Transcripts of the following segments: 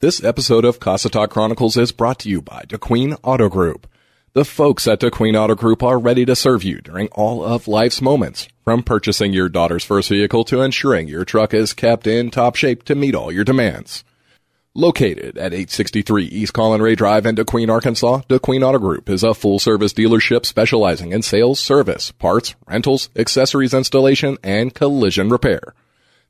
This episode of Cossatot Chronicles is brought to you by DeQueen Auto Group. The folks at DeQueen Auto Group are ready to serve you during all of life's moments, from purchasing your daughter's first vehicle to ensuring your truck is kept in top shape to meet all your demands. Located at 863 East Collin Raye Drive in DeQueen, Arkansas, DeQueen Auto Group is a full-service dealership specializing in sales, service, parts, rentals, accessories installation, and collision repair.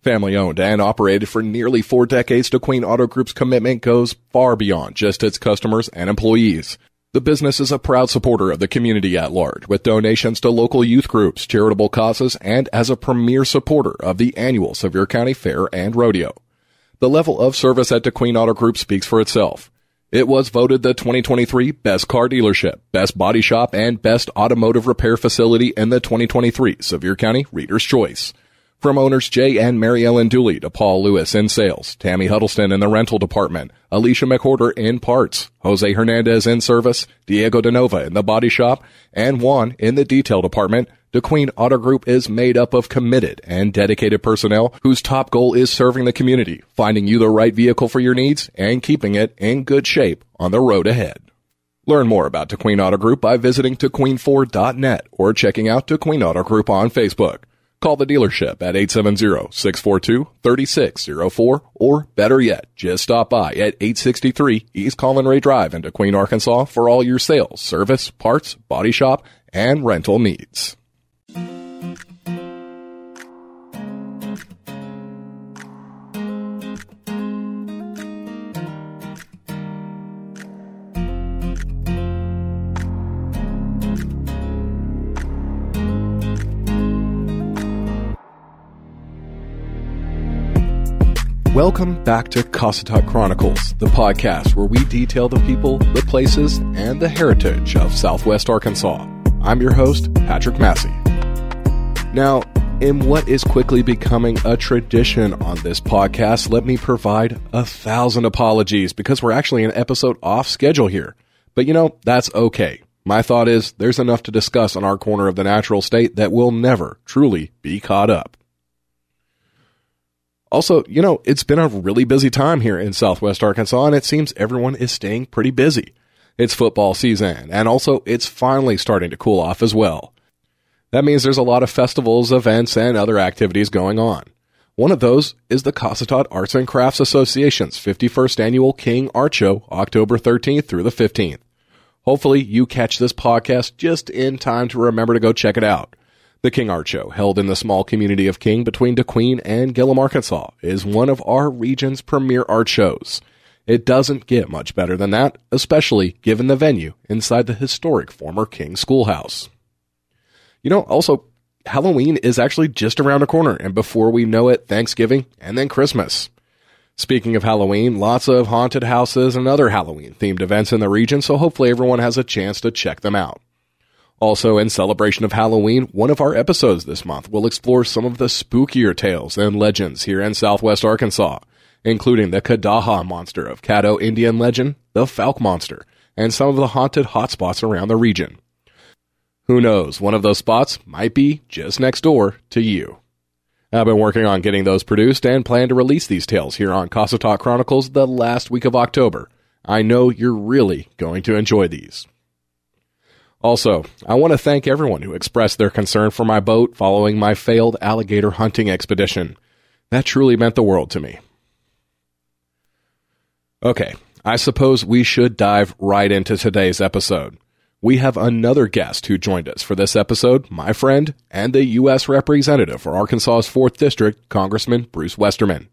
Family owned and operated for nearly four decades, DeQueen Auto Group's commitment goes far beyond just its customers and employees. The business is a proud supporter of the community at large, with donations to local youth groups, charitable causes, and as a premier supporter of the annual Sevier County Fair and Rodeo. The level of service at DeQueen Auto Group speaks for itself. It was voted the 2023 Best Car Dealership, Best Body Shop, and Best Automotive Repair Facility in the 2023 Sevier County Reader's Choice. From owners Jay and Mary Ellen Dooley to Paul Lewis in sales, Tammy Huddleston in the rental department, Alicia McWhorter in parts, Jose Hernandez in service, Diego DeNova in the body shop, and Juan in the detail department, DeQueen Auto Group is made up of committed and dedicated personnel whose top goal is serving the community, finding you the right vehicle for your needs, and keeping it in good shape on the road ahead. Learn more about DeQueen Auto Group by visiting DeQueen4.net or checking out DeQueen Auto Group on Facebook. Call the dealership at 870-642-3604 or better yet, just stop by at 863 East Raye Drive in DeQueen, Arkansas for all your sales, service, parts, body shop, and rental needs. Welcome back to Cossatot Chronicles, the podcast where we detail the people, the places, and the heritage of Southwest Arkansas. I'm your host, Patrick Massey. Now, in what is quickly becoming a tradition on this podcast, let me provide a thousand apologies because we're actually an episode off schedule here. But you know, that's okay. My thought is there's enough to discuss on our corner of the natural state that will never truly be caught up. Also, you know, it's been a really busy time here in Southwest Arkansas, and it seems everyone is staying pretty busy. It's football season, and also it's finally starting to cool off as well. That means there's a lot of festivals, events, and other activities going on. One of those is the Cossatot Arts and Crafts Association's 51st annual King Art Show, October 13th through the 15th. Hopefully, you catch this podcast just in time to remember to go check it out. The King Art Show, held in the small community of King between DeQueen and Gillham, Arkansas, is one of our region's premier art shows. It doesn't get much better than that, especially given the venue inside the historic former King Schoolhouse. You know, also, Halloween is actually just around the corner, and before we know it, Thanksgiving and then Christmas. Speaking of Halloween, lots of haunted houses and other Halloween themed events in the region, so hopefully everyone has a chance to check them out. Also, in celebration of Halloween, one of our episodes this month will explore some of the spookier tales and legends here in southwest Arkansas, including the Kadaha monster of Caddo Indian legend, the Fouke monster, and some of the haunted hotspots around the region. Who knows, one of those spots might be just next door to you. I've been working on getting those produced and plan to release these tales here on Cossatot Chronicles the last week of October. I know you're really going to enjoy these. Also, I want to thank everyone who expressed their concern for my boat following my failed alligator hunting expedition. That truly meant the world to me. Okay, I suppose we should dive right into today's episode. We have another guest who joined us for this episode, my friend and the U.S. Representative for Arkansas's 4th District, Congressman Bruce Westerman.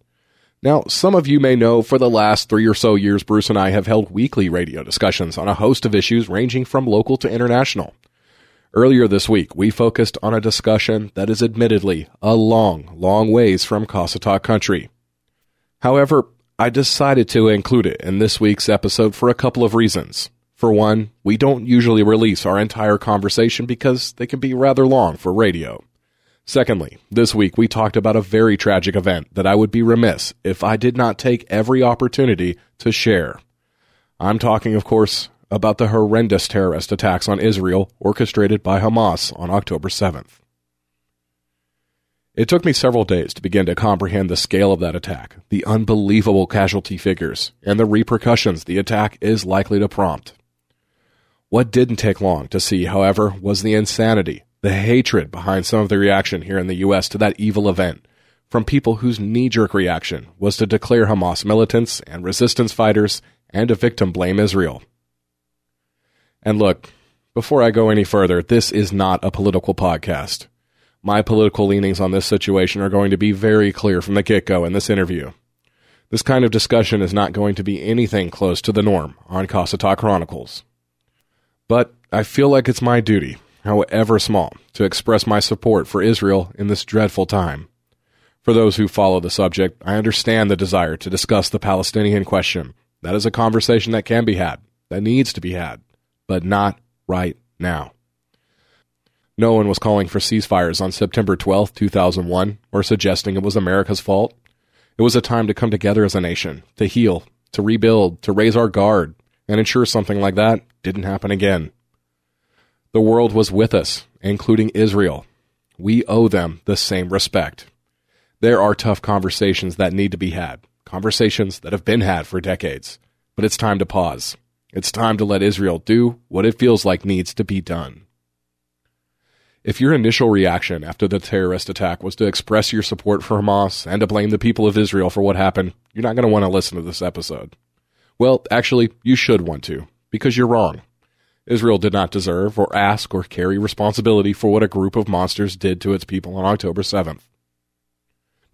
Now, some of you may know for the last three or so years, Bruce and I have held weekly radio discussions on a host of issues ranging from local to international. Earlier this week, we focused on a discussion that is admittedly a long, long ways from Cossatot country. However, I decided to include it in this week's episode for a couple of reasons. For one, we don't usually release our entire conversation because they can be rather long for radio. Secondly, this week we talked about a very tragic event that I would be remiss if I did not take every opportunity to share. I'm talking, of course, about the horrendous terrorist attacks on Israel orchestrated by Hamas on October 7th. It took me several days to begin to comprehend the scale of that attack, the unbelievable casualty figures, and the repercussions the attack is likely to prompt. What didn't take long to see, however, was the insanity, the hatred behind some of the reaction here in the U.S. to that evil event from people whose knee jerk reaction was to declare Hamas militants and resistance fighters and to victim blame Israel. And look, before I go any further, this is not a political podcast. My political leanings on this situation are going to be very clear from the get go in this interview. This kind of discussion is not going to be anything close to the norm on Cossatot Chronicles. But I feel like it's my duty, however small, to express my support for Israel in this dreadful time. For those who follow the subject, I understand the desire to discuss the Palestinian question. That is a conversation that can be had, that needs to be had, but not right now. No one was calling for ceasefires on September 12, 2001, or suggesting it was America's fault. It was a time to come together as a nation, to heal, to rebuild, to raise our guard, and ensure something like that didn't happen again. The world was with us, including Israel. We owe them the same respect. There are tough conversations that need to be had, conversations that have been had for decades, but it's time to pause. It's time to let Israel do what it feels like needs to be done. If your initial reaction after the terrorist attack was to express your support for Hamas and to blame the people of Israel for what happened, you're not going to want to listen to this episode. Well, actually, you should want to, because you're wrong. Israel did not deserve or ask or carry responsibility for what a group of monsters did to its people on October 7th.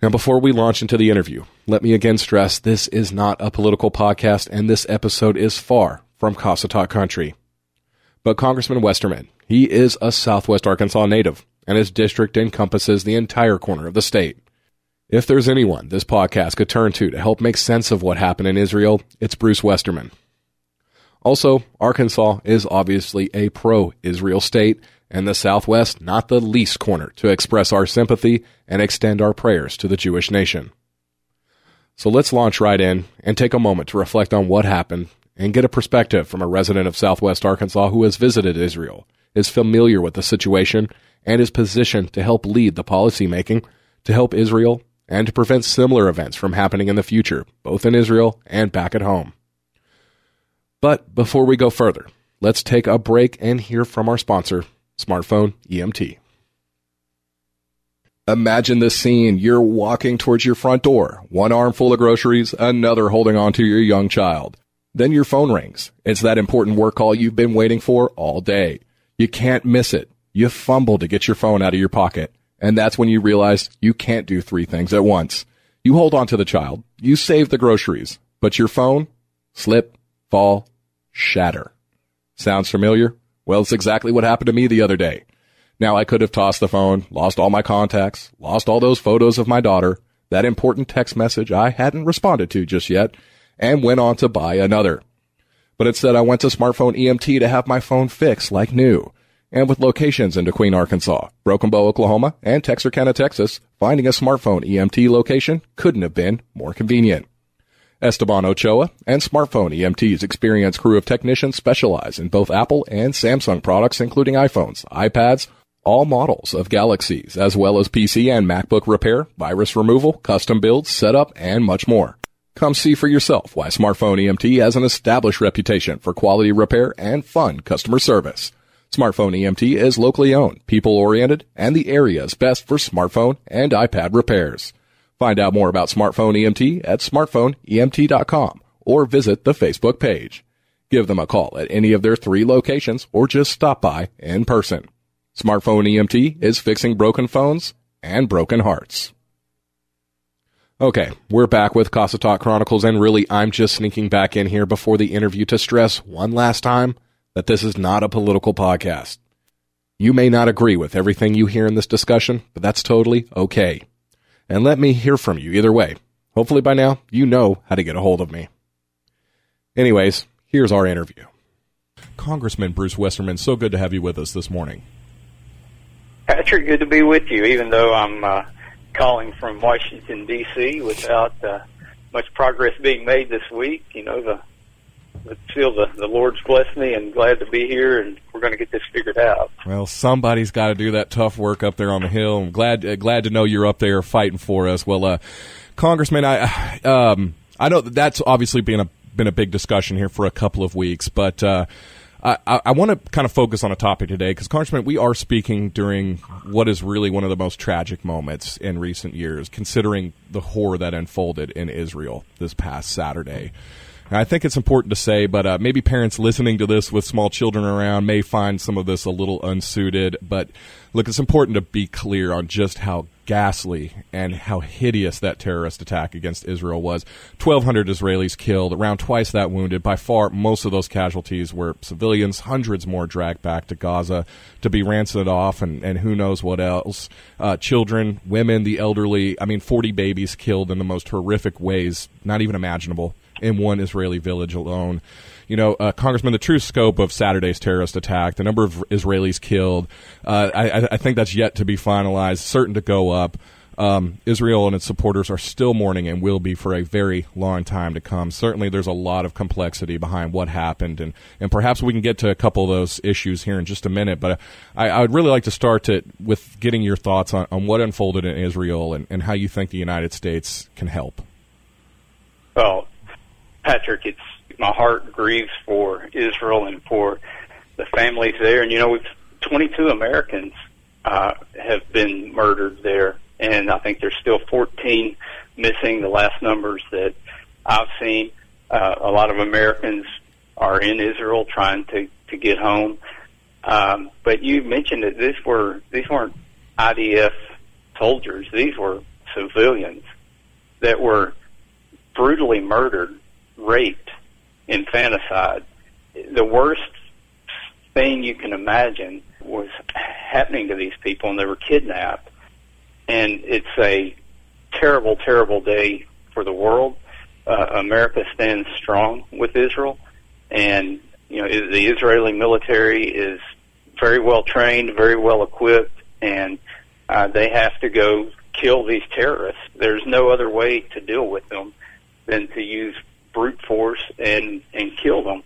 Now, before we launch into the interview, let me again stress this is not a political podcast and this episode is far from Cossatot country. But Congressman Westerman he is a Southwest Arkansas native, and his district encompasses the entire corner of the state. If there's anyone this podcast could turn to to help make sense of what happened in Israel, it's Bruce Westerman. Also, Arkansas is obviously a pro Israel state, and the Southwest not the least corner to express our sympathy and extend our prayers to the Jewish nation. So let's launch right in and take a moment to reflect on what happened and get a perspective from a resident of Southwest Arkansas who has visited Israel is familiar with the situation and is positioned to help lead the policymaking to help Israel and to prevent similar events from happening in the future, both in Israel and back at home. But before we go further, let's take a break and hear from our sponsor, Smartphone EMT. Imagine this scene. You're walking towards your front door, one arm full of groceries, another holding on to your young child. Then your phone rings. It's that important work call you've been waiting for all day. You can't miss it. You fumble to get your phone out of your pocket. And that's when you realize you can't do three things at once. You hold on to the child. You save the groceries. But your phone? Slip, fall, shatter. Sounds familiar? Well, it's exactly what happened to me the other day. Now I could have tossed the phone, lost all my contacts, lost all those photos of my daughter, that important text message I hadn't responded to just yet, and went on to buy another but instead I went to Smartphone EMT to have my phone fixed like new. And with locations in DeQueen, Arkansas, Broken Bow, Oklahoma, and Texarkana, Texas, finding a smartphone EMT location couldn't have been more convenient. Esteban Ochoa and Smartphone EMT's experienced crew of technicians specialize in both Apple and Samsung products, including iPhones, iPads, all models of Galaxies, as well as PC and MacBook repair, virus removal, custom builds, setup, and much more. Come see for yourself why Smartphone EMT has an established reputation for quality repair and fun customer service. Smartphone EMT is locally owned, people oriented, and the area's best for smartphone and iPad repairs. Find out more about Smartphone EMT at smartphoneemt.com or visit the Facebook page. Give them a call at any of their three locations or just stop by in person. Smartphone EMT is fixing broken phones and broken hearts. Okay, we're back with Cossatot Chronicles, and really, I'm just sneaking back in here before the interview to stress one last time that this is not a political podcast. You may not agree with everything you hear in this discussion, but that's totally okay. And let me hear from you either way. Hopefully by now, you know how to get a hold of me. Anyways, here's our interview. Congressman Bruce Westerman, so good to have you with us this morning. Patrick, good to be with you, even though I'm uh, calling from Washington D.C. without uh, much progress being made this week. You know, the feel the, the Lord's blessed me and glad to be here, and we're going to get this figured out. Well, somebody's got to do that tough work up there on the hill. I'm glad uh, glad to know you're up there fighting for us. Well, uh, Congressman, I um, I know that that's obviously been a been a big discussion here for a couple of weeks, but. Uh, I, I want to kind of focus on a topic today because, Congressman, we are speaking during what is really one of the most tragic moments in recent years, considering the horror that unfolded in Israel this past Saturday. And I think it's important to say, but uh, maybe parents listening to this with small children around may find some of this a little unsuited. But look, it's important to be clear on just how ghastly and how hideous that terrorist attack against Israel was. 1,200 Israelis killed, around twice that wounded. By far, most of those casualties were civilians, hundreds more dragged back to Gaza to be ransomed off, and, and who knows what else. Uh, children, women, the elderly, I mean, 40 babies killed in the most horrific ways, not even imaginable in one Israeli village alone. You know, uh, Congressman, the true scope of Saturday's terrorist attack, the number of Israelis killed, uh, I, I, think that's yet to be finalized, certain to go up. Um, Israel and its supporters are still mourning and will be for a very long time to come. Certainly, there's a lot of complexity behind what happened, and, and perhaps we can get to a couple of those issues here in just a minute. But I, I would really like to start to, with getting your thoughts on, on what unfolded in Israel and, and how you think the United States can help. Well, Patrick, it's my heart grieves for Israel and for the families there. And you know, we've 22 Americans uh, have been murdered there, and I think there's still 14 missing. The last numbers that I've seen, uh, a lot of Americans are in Israel trying to to get home. Um, but you mentioned that these were these weren't IDF soldiers; these were civilians that were brutally murdered raped, infanticide. The worst thing you can imagine was happening to these people, and they were kidnapped. And it's a terrible, terrible day for the world. Uh, America stands strong with Israel, and you know the Israeli military is very well trained, very well equipped, and uh, they have to go kill these terrorists. There's no other way to deal with them than to use brute force and and kill them.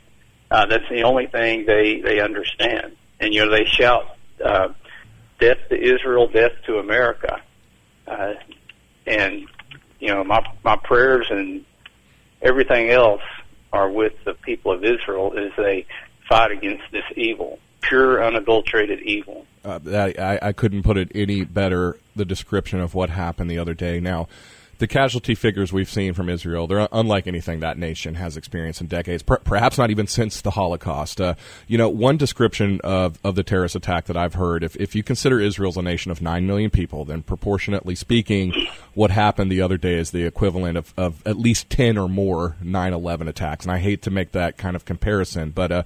Uh, that's the only thing they they understand. And you know they shout uh, death to Israel, death to America. Uh, and you know my my prayers and everything else are with the people of Israel as they fight against this evil, pure unadulterated evil. Uh, I, I couldn't put it any better. The description of what happened the other day. Now the casualty figures we've seen from Israel, they're unlike anything that nation has experienced in decades, per- perhaps not even since the Holocaust. Uh, you know, one description of, of the terrorist attack that I've heard, if, if you consider Israel's a nation of 9 million people, then proportionately speaking, what happened the other day is the equivalent of, of at least 10 or more 9 11 attacks. And I hate to make that kind of comparison, but uh,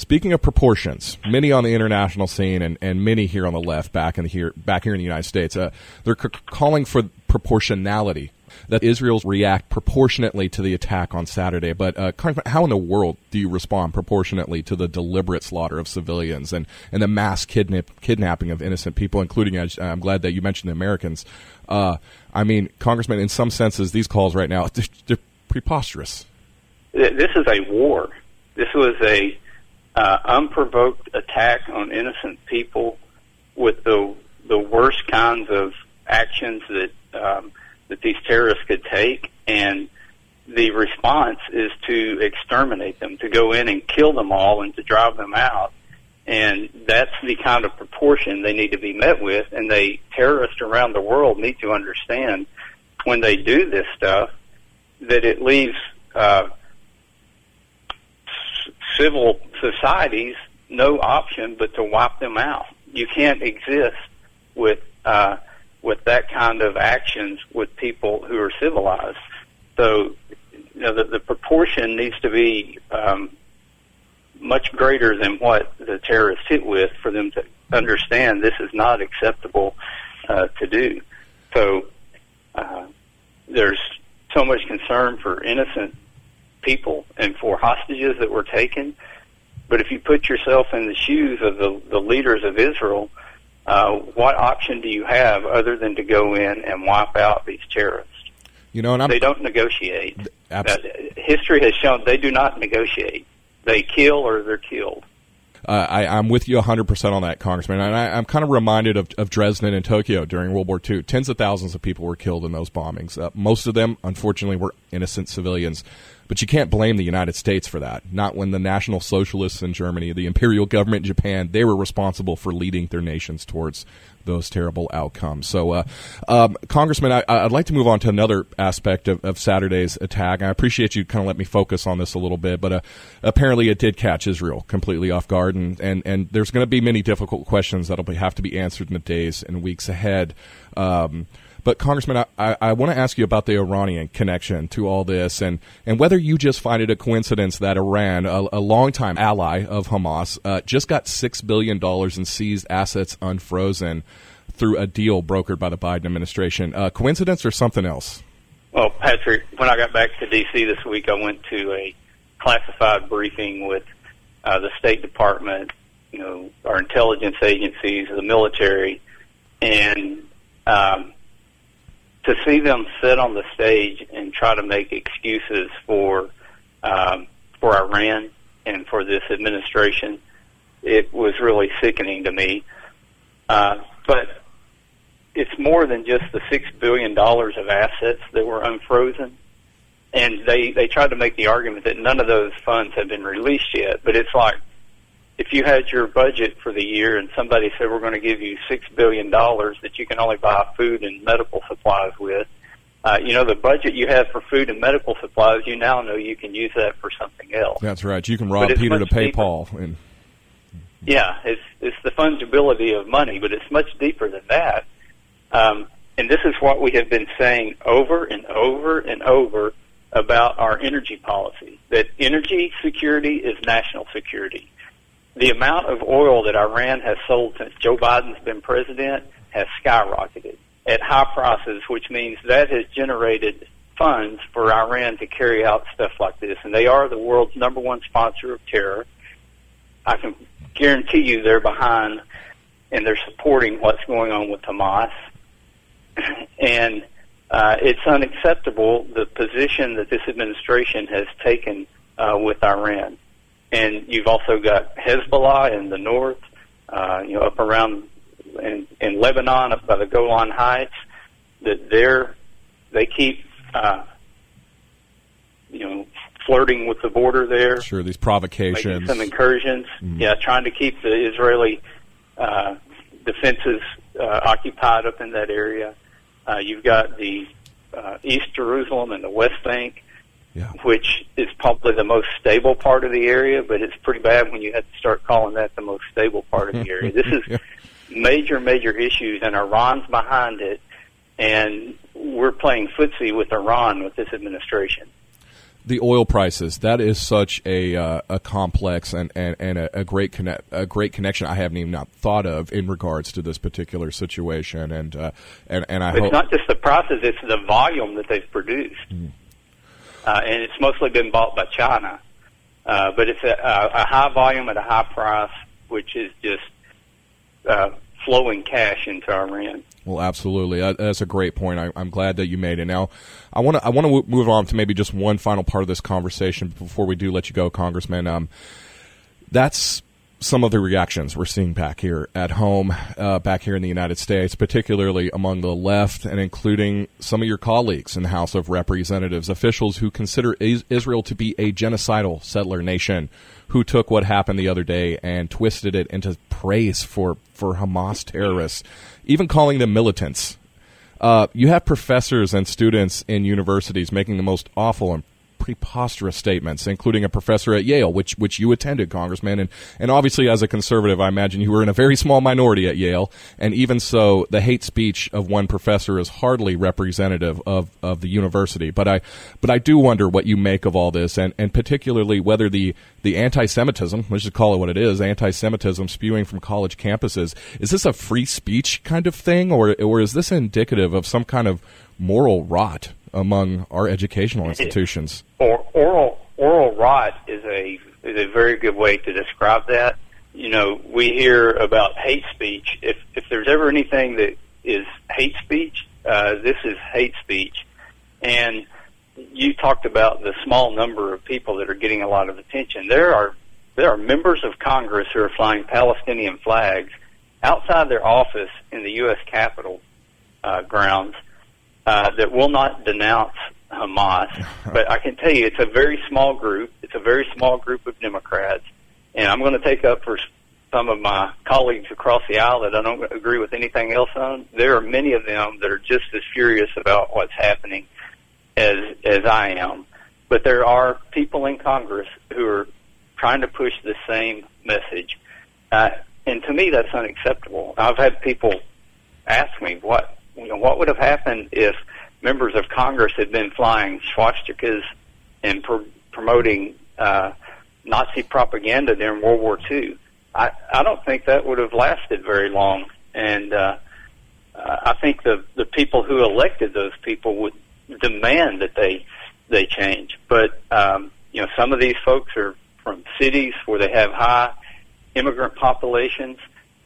speaking of proportions, many on the international scene and, and many here on the left back in the here, back here in the United States, uh, they're c- calling for proportionality that Israel's react proportionately to the attack on Saturday. But uh, how in the world do you respond proportionately to the deliberate slaughter of civilians and, and the mass kidnap, kidnapping of innocent people, including, I'm glad that you mentioned the Americans. Uh, I mean, Congressman, in some senses, these calls right now, they're, they're preposterous. This is a war. This was a uh, unprovoked attack on innocent people with the the worst kinds of actions that um, that these terrorists could take, and the response is to exterminate them, to go in and kill them all, and to drive them out. And that's the kind of proportion they need to be met with, and they terrorists around the world need to understand when they do this stuff that it leaves uh, civil societies no option but to wipe them out. You can't exist with uh, with that kind of actions with people who are civilized. So, you know, the, the proportion needs to be um, much greater than what the terrorists hit with for them to understand this is not acceptable uh, to do. So, uh, there's so much concern for innocent people and for hostages that were taken. But if you put yourself in the shoes of the, the leaders of Israel, uh, what option do you have other than to go in and wipe out these terrorists? You know, and I'm, they don't negotiate. Uh, history has shown they do not negotiate. they kill or they're killed. Uh, I, I'm with you 100% on that, Congressman. And I, am kind of reminded of, of, Dresden and Tokyo during World War II. Tens of thousands of people were killed in those bombings. Uh, most of them, unfortunately, were innocent civilians. But you can't blame the United States for that. Not when the National Socialists in Germany, the imperial government in Japan, they were responsible for leading their nations towards those terrible outcomes. So, uh, um, Congressman, I, would like to move on to another aspect of, of, Saturday's attack. I appreciate you kind of let me focus on this a little bit, but uh, apparently it did catch Israel completely off guard, and, and, and there's going to be many difficult questions that'll be, have to be answered in the days and weeks ahead. Um, but Congressman, I, I, I want to ask you about the Iranian connection to all this, and, and whether you just find it a coincidence that Iran, a, a longtime ally of Hamas, uh, just got six billion dollars in seized assets unfrozen through a deal brokered by the Biden administration. Uh, coincidence or something else? Well, Patrick, when I got back to D.C. this week, I went to a classified briefing with uh, the State Department, you know, our intelligence agencies, the military, and um, to see them sit on the stage and try to make excuses for um, for Iran and for this administration, it was really sickening to me. Uh, but it's more than just the six billion dollars of assets that were unfrozen. And they they tried to make the argument that none of those funds have been released yet. But it's like if you had your budget for the year and somebody said we're going to give you six billion dollars that you can only buy food and medical supplies with, uh, you know the budget you have for food and medical supplies, you now know you can use that for something else. That's right. You can rob Peter to pay deeper. Paul. And... Yeah, it's it's the fungibility of money, but it's much deeper than that. Um, and this is what we have been saying over and over and over about our energy policy. That energy security is national security the amount of oil that Iran has sold since Joe Biden's been president has skyrocketed at high prices, which means that has generated funds for Iran to carry out stuff like this. And they are the world's number one sponsor of terror. I can guarantee you they're behind and they're supporting what's going on with Hamas. and uh, it's unacceptable the position that this administration has taken uh, with Iran and you've also got Hezbollah in the north, uh, you know, up around in, in Lebanon, up by the Golan Heights. That they're they keep, uh, you know, flirting with the border there. Sure, these provocations, some incursions. Mm. Yeah, trying to keep the Israeli uh, defenses uh, occupied up in that area. Uh, you've got the uh, East Jerusalem and the West Bank yeah. which is probably the most stable part of the area, but it's pretty bad when you have to start calling that the most stable part of the area. This is yeah. major, major issues, and Iran's behind it, and we're playing footsie with Iran with this administration. The oil prices that is such a uh, a complex and, and, and a, a, great connect a great connection I haven't even not thought of in regards to this particular situation and uh, and and I it's hope not just the prices it's the volume that they've produced. Mm uh, and it's mostly been bought by China. Uh, but it's a, a high volume at a high price, which is just uh, flowing cash into Iran. Well, absolutely. That's a great point. I, am glad that you made it. Now, I want to I want to move on to maybe just one final part of this conversation before we do let you go, Congressman. Um, that's some of the reactions we're seeing back here at home, uh, back here in the United States, particularly among the left and including some of your colleagues in the House of Representatives, officials who consider Israel to be a genocidal settler nation, who took what happened the other day and twisted it into praise for, for Hamas terrorists, even calling them militants. Uh, you have professors and students in universities making the most awful and preposterous statements, including a professor at Yale, which which you attended, Congressman, and and obviously as a conservative, I imagine you were in a very small minority at Yale, and even so, the hate speech of one professor is hardly representative of of the university. But I but I do wonder what you make of all this, and and particularly whether the the anti-Semitism, let's just call it what it is, anti-Semitism spewing from college campuses, is this a free speech kind of thing, or or is this indicative of some kind of moral rot among our educational institutions. Or, oral oral rot is a is a very good way to describe that. You know, we hear about hate speech. If if there's ever anything that is hate speech, uh, this is hate speech. And you talked about the small number of people that are getting a lot of attention. There are there are members of Congress who are flying Palestinian flags outside their office in the U.S. Capitol uh, grounds uh, that will not denounce Hamas. but I can tell you, it's a very small group. It's a very small group of Democrats, and I'm going to take up for some of my colleagues across the aisle that I don't agree with anything else on. There are many of them that are just as furious about what's happening as as I am. But there are people in Congress who are trying to push the same message, uh, and to me, that's unacceptable. I've had people ask me what you know what would have happened if members of Congress had been flying swastikas and pro- promoting uh, Nazi propaganda during World War II. I, I don't think that would have lasted very long, and uh, I think the the people who elected those people would demand that they they change. But um, you know, some of these folks are from cities where they have high immigrant populations,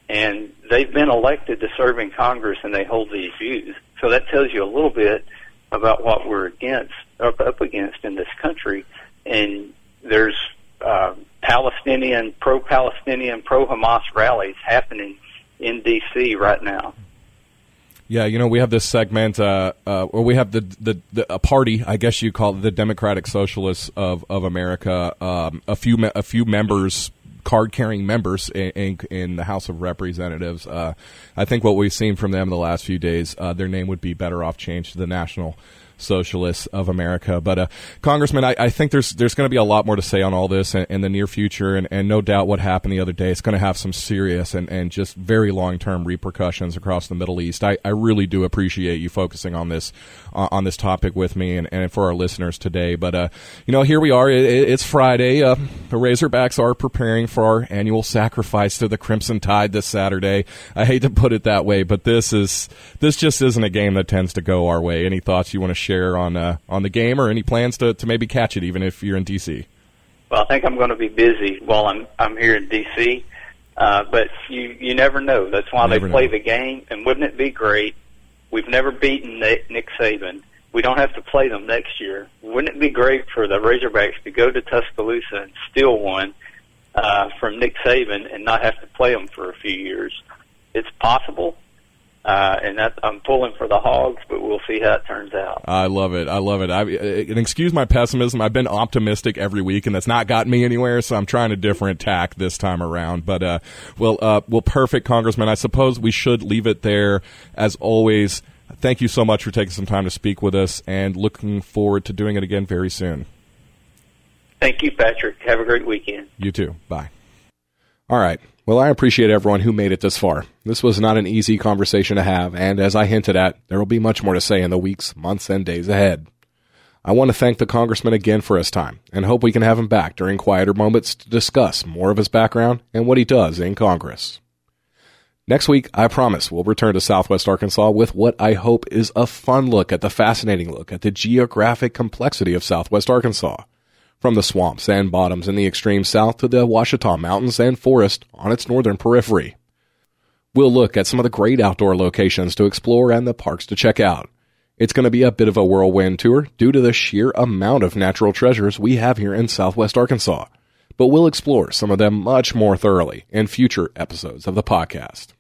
and they've been elected to serve in Congress, and they hold these views. So that tells you a little bit about what we're against, up, up against in this country. And there's uh, Palestinian, pro-Palestinian, pro-Hamas rallies happening in D.C. right now. Yeah, you know, we have this segment, uh, uh, or we have the, the, the, a party, I guess you call it the Democratic Socialists of, of America. Um, a few me- a few members card carrying members in, in, the House of Representatives. Uh, I think what we've seen from them the last few days, uh, their name would be better off changed to the National Socialists of America. But uh, Congressman, I, I, think there's there's going to be a lot more to say on all this in, in the near future, and, and, no doubt what happened the other day is going to have some serious and, and just very long term repercussions across the Middle East. I, I really do appreciate you focusing on this uh, on this topic with me and, and for our listeners today. But uh, you know, here we are. It, it's Friday. Uh, the Razorbacks are preparing for our annual sacrifice to the Crimson Tide this Saturday. I hate to put it that way, but this is this just isn't a game that tends to go our way. Any thoughts you want to share on uh, on the game, or any plans to, to maybe catch it, even if you're in DC? Well, I think I'm going to be busy while I'm I'm here in DC. Uh, but you you never know. That's why never they play know. the game. And wouldn't it be great? We've never beaten Nick, Nick Saban. We don't have to play them next year. Wouldn't it be great for the Razorbacks to go to Tuscaloosa and steal one uh, from Nick Saban and not have to play them for a few years? It's possible. Uh, and that I'm pulling for the Hogs, but we'll see how it turns out. I love it. I love it. I, and excuse my pessimism. I've been optimistic every week, and that's not gotten me anywhere. So I'm trying a different tack this time around. But uh, well, uh, well, perfect, Congressman. I suppose we should leave it there. As always, thank you so much for taking some time to speak with us, and looking forward to doing it again very soon. Thank you, Patrick. Have a great weekend. You too. Bye. All right. Well, I appreciate everyone who made it this far. This was not an easy conversation to have, and as I hinted at, there will be much more to say in the weeks, months, and days ahead. I want to thank the Congressman again for his time, and hope we can have him back during quieter moments to discuss more of his background and what he does in Congress. Next week, I promise we'll return to Southwest Arkansas with what I hope is a fun look at the fascinating look at the geographic complexity of Southwest Arkansas from the swamps and bottoms in the extreme south to the Ouachita Mountains and forest on its northern periphery. We'll look at some of the great outdoor locations to explore and the parks to check out. It's going to be a bit of a whirlwind tour due to the sheer amount of natural treasures we have here in southwest Arkansas, but we'll explore some of them much more thoroughly in future episodes of the podcast.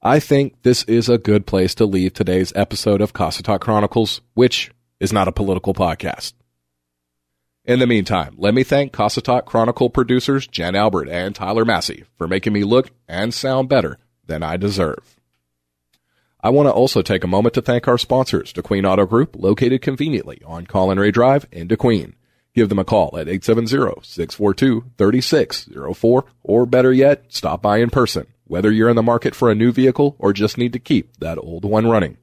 I think this is a good place to leave today's episode of Cossatot Chronicles, which is not a political podcast. In the meantime, let me thank Cossatot Chronicle producers Jen Albert and Tyler Massey for making me look and sound better than I deserve. I want to also take a moment to thank our sponsors, DeQueen Auto Group, located conveniently on Collin Raye Drive in DeQueen. Give them a call at 870-642-3604 or better yet, stop by in person, whether you're in the market for a new vehicle or just need to keep that old one running.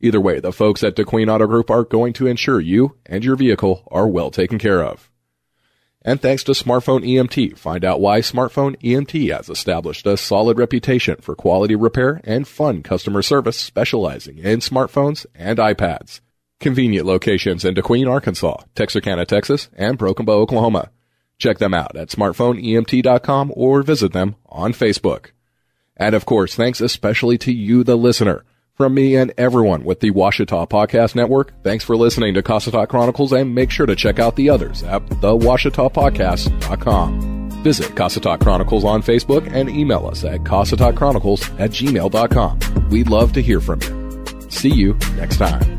Either way, the folks at DeQueen Auto Group are going to ensure you and your vehicle are well taken care of. And thanks to Smartphone EMT, find out why Smartphone EMT has established a solid reputation for quality repair and fun customer service specializing in smartphones and iPads. Convenient locations in DeQueen, Arkansas, Texarkana, Texas, and Broken Bow, Oklahoma. Check them out at smartphoneemt.com or visit them on Facebook. And of course, thanks especially to you, the listener From me and everyone with the Ouachita Podcast Network, thanks for listening to Cossatot Chronicles and make sure to check out the others at theouachitapodcast.com. Visit Cossatot Chronicles on Facebook and email us at cossatotchronicles at gmail.com. We'd love to hear from you. See you next time.